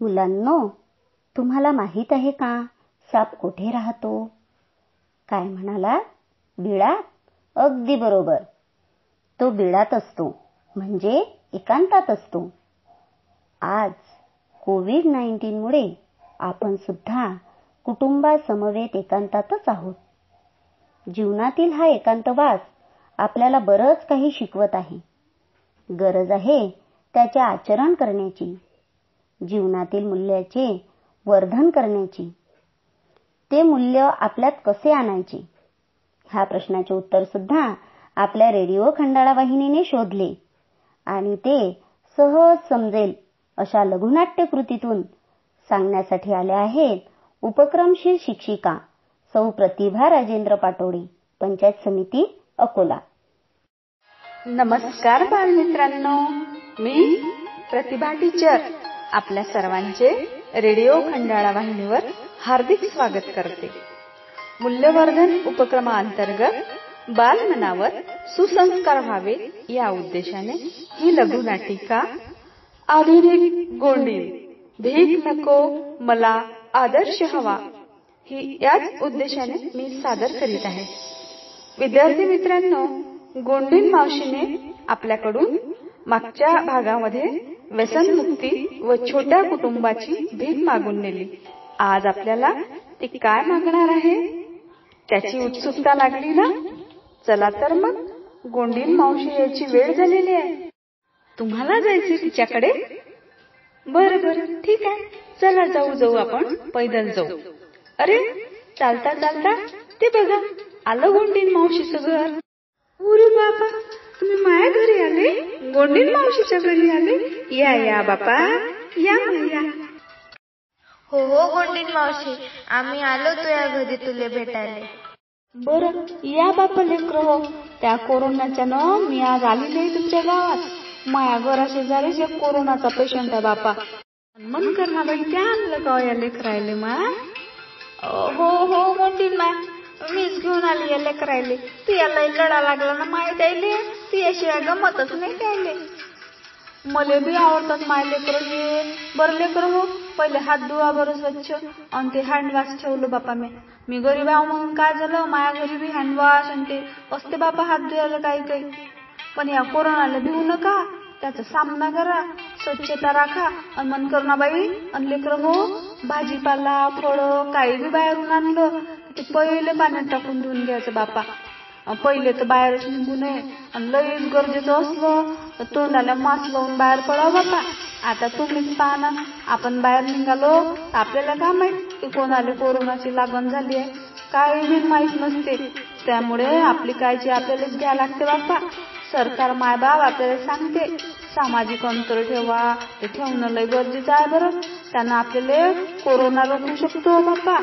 मुलांनो तुम्हाला माहीत आहे का? साप कोठे राहतो? काय म्हणाला? बिळात? अगदी बरोबर. तो बिळात असतो म्हणजे एकांतात असतो. आज कोविड नाईन्टीन मुळे आपण सुद्धा कुटुंबासमवेत एकांतातच आहोत. जीवनातील हा एकांतवास आपल्याला बरंच काही शिकवत आहे. गरज आहे त्याचे आचरण करण्याची. जीवनातील मूल्याचे वर्धन करण्याची. ते मूल्य आपल्यात कसे आणायचे? ह्या प्रश्नाचे उत्तर सुद्धा आपल्या रेडिओ खंडाळा वाहिनीने शोधले. आणि ते सहज समजेल अशा लघुनाट्य कृतीतून सांगण्यासाठी आल्या आहेत उपक्रमशील शिक्षिका सौ प्रतिभा राजेंद्र पाटोडे पंचायत समिती अकोला. नमस्कार बालमित्रांनो मी प्रतिभा टीचर. आपल्या सर्वांचे रेडिओ खंडाळा वाहिनीवर हार्दिक स्वागत करते. मूल्यवर्धन उपक्रमाअंतर्गत बालमनावर सुसंस्कार व्हावे या उद्देशाने ही लघुनाटिका आधुनिक गोंडी भीक नको मला आदर्श हवा ही याच उद्देशाने मी सादर करीत आहे. विद्यार्थी मित्रांनो गोंडीन मावशीने आपल्याकडून मागच्या भागामध्ये व्यसनमुक्ती व छोट्या कुटुंबाची भीक मागून नेली. आज आपल्याला ती काय मागणार आहे? त्याची उत्सुकता लागली ना? चला तर मग गोंडीन मावशी यायची वेळ झालेली आहे. तुम्हाला जायचे तिच्याकडे? बर बर ठीक आहे. चला जाऊ जाऊ आपण पैदल जाऊ. अरे चालता चालता ते बघा आलं गोंडीन मावशीचं घर अरे बाबा तुम्ही माया घरी आले? गोंडीन मावशीच्या घरी आले? या या बापा. या या. हो हो गोंडीन मावशी. आम्ही आलो तुझ्या घरी तुले भेटायला. बर या बापा लेकर हो. त्या कोरोनाच्या न मी आज आली नाही तुमच्या गावात. माया घरा शेजारीच एक कोरोनाचा पेशंट आहे बापा. मन करणार बाई त्या आपलं गाव या लेकरायले मा? हो हो गोंडीन मा. मीच घेऊन आली या लेकरायले. तू याला लढा लागला ना माय द्यायले ती याशिवाय गमतच नाही द्यायले मले बी आवडतात माय लेकर हे. बरं लेकर हो. पहिले हात धुवा बरं स्वच्छ. आणि ते हँडवॉश ठेवलं बापा मी. मी गरीब आहो म्हणून काय झालं? माया घरी बी हँडवॉश आणि ते असते बापा हात धुवायला काही काही. पण या कोरोनाला भिवू नका. त्याचा सामना करा. स्वच्छता राखा. आणि मन करू बाई आणि लेकर हो. भाजीपाला फळं काही बी बाहेरून आणलं. ते पहिले पाण्यात टाकून धुवून घ्यायचं बापा. पहिले तर बाहेरच निघू नये. आणि लईच गरजेचं असलं तर तोंडाला मास्क लावून बाहेर पडावं बापा. आता तुम्हीच पाहा ना आपण बाहेर निघालो आपल्याला काय माहीत की कोणाला कोरोनाची लागण झाली आहे? काही बी माहीत नसते. त्यामुळे आपली काळजी आपल्यालाच घ्यायला लागते बापा. सरकार मायबाप आपल्याला सांगते सामाजिक अंतर ठेवा ते ठेवणं लय गरजेचं आहे बरं. त्यांना आपल्याला कोरोना रोखू शकतो बाप्पा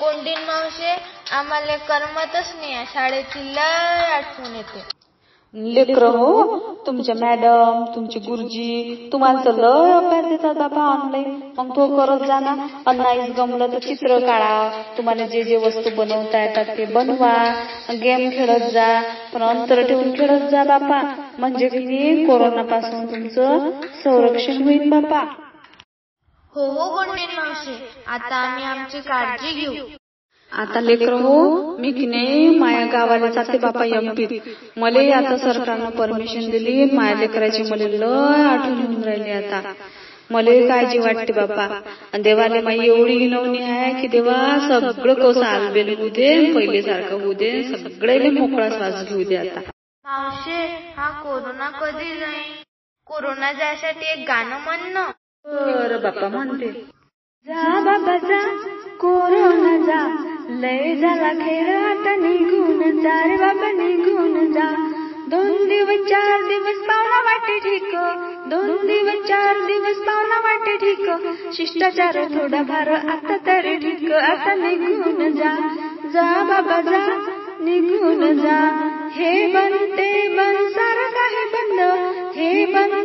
कोंडीन मावशे आम्हाला करमतच नाही. शाळेची लय आठवण येते. लेकर हो तुमच्या मॅडम तुमची गुरुजी तुम्हाला लय अभ्यास देतात बाबा ऑनलाईन मग तो करत जा ना नाहीच गमलं तर चित्र काढा. तुम्हाला जे जे वस्तू बनवता येतात ते बनवा. गेम खेळत जा. पण अंतर ठेवून खेळत जा बापा. म्हणजे कोरोना पासून तुमचं संरक्षण होईल बापा. हो हो गोंडीन मावशी आता आम्ही आमची काळजी घेऊ. आता लेकर हो मी की नाही माया गावाला जाते बापा एमपीत मले आता सरकारनं परमिशन दिली माया लेकराची मले लय आठवण येऊन राहिली आता. मले काळजी वाटते बापा. देवाले माई एवढी विनवणी आहे की देवा सगळं कसं आलबेल होऊ दे पहिले सारखं होऊ दे सगळे मोकळा श्वास घेऊ दे आता. मावशे हा कोरोना कधी जाईल कोरोना जायसाठी एक गाणं म्हण ना बर बापा म्हणते जा बाबा जा कोरोना जा. लय झाला खेळ आता निघून जा रे बाबा निघून जा. दोन दिवस चार दिवस पावला वाटे ठीक. दोन दिवस चार दिवस पावला वाटे ठीक. शिष्टाचार थोडा भार आता तरी ठीक. आता निघून जा. जा बाबा जा. निघून जा. हे बनते बन सारं काही बंद. हे बन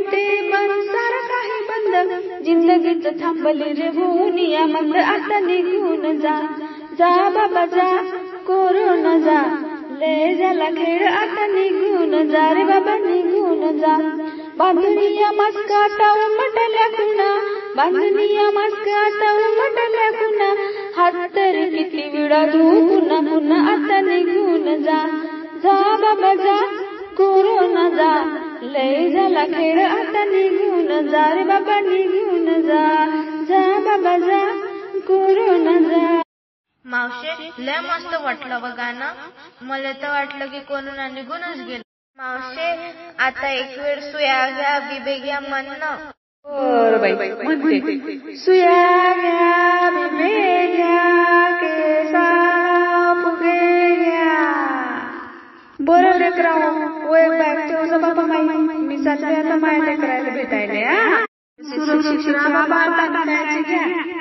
जिंदगीच थांबले रे होऊन मग आता निघून जा. जा बाबा जा. कोरोना जा. ले झाला खेळ आता निघून जा रे बाबा निघून जा. बांधून या मस्का टाळून म्हटल्या खुणा. बांधनिया मास्क आता उमटल्या कुणा हात तर किती विडा धू पुन्हा पुन्हा आता निघून जा. जा बाबा जा. कोरोना जा. लय झाला खेळ आता निघून जा रे बाबा निघून जा. जा बाबा जा कोरोना जा. मावशे लय मस्त वाटलं बघ गाणं. मला तर वाटलं की कोरोना निघूनच गेलं. मावशे आता एक वेळ सुया घ्या बिबे घ्या म्हणणं. सुया घ्या बिबे घ्या बरं लेकराव ओय बॅग ठेवजा बाबा माई मी चालले आता माया लेकरायला भेटायला सुरक्षित बाबा आता घ्या.